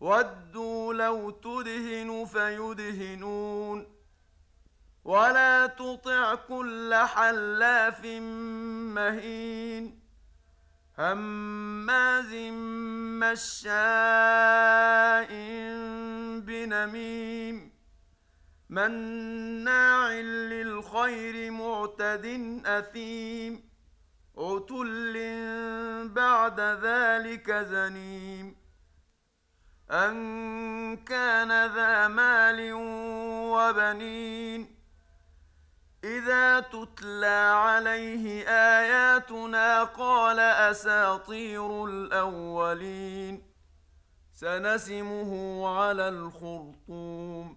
ودوا لو تدهن فيدهنون ولا تطع كل حلاف مهين هماز مشاء بنميم مناع للخير معتد أثيم عتل بعد ذلك زنيم أن كان ذا مال وبنين إذا تتلى عليه آياتنا قال أساطير الأولين سنسمه على الخرطوم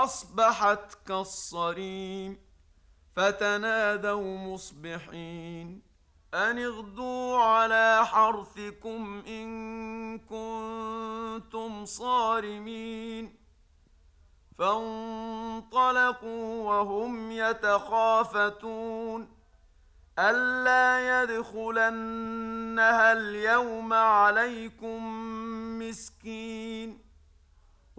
فأصبحت كالصريم فتنادوا مصبحين. أن اغدوا على حرثكم إن كنتم صارمين. فانطلقوا وهم يتخافتون. ألا يدخلنها اليوم عليكم مسكين.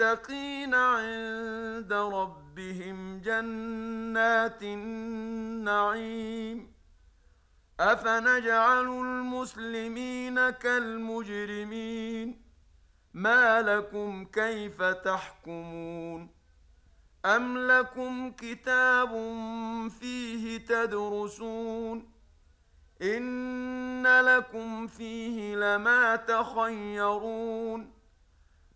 للمتقين عند ربهم جنات النعيم افنجعل المسلمين كالمجرمين ما لكم كيف تحكمون ام لكم كتاب فيه تدرسون ان لكم فيه لما تخيرون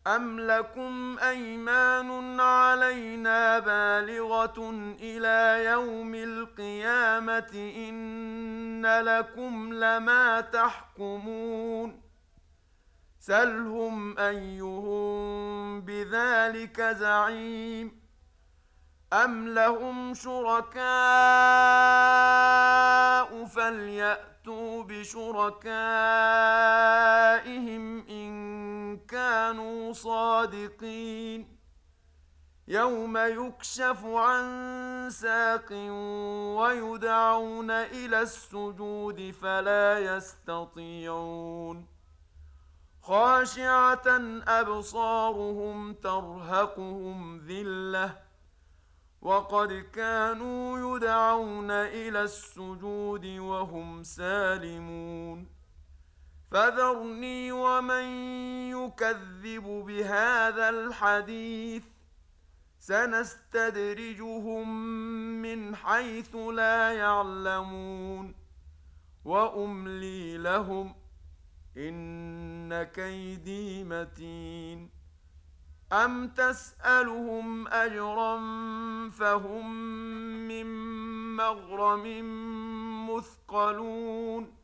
أم لكم أيمان علينا بالغة إلى يوم القيامة إن لكم لما تحكمون سلهم أيهم بذلك زعيم أم لهم شركاء فليأتوا بشركائهم ان كانوا صادقين. يوم يكشف عن ساق ويدعون إلى السجود فلا يستطيعون. خاشعة أبصارهم ترهقهم ذلة. وقد كانوا يدعون إلى السجود وهم سالمون. فذرني ومن يكذب بهذا الحديث سنستدرجهم من حيث لا يعلمون وأملي لهم إن كيدي متين أم تسألهم أجرا فهم من مغرم مثقلون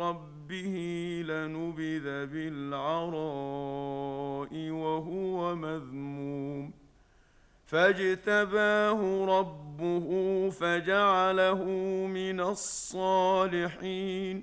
ربه لنبذ بالعراء وهو مذموم. فاجتباه ربه فجعله من الصالحين.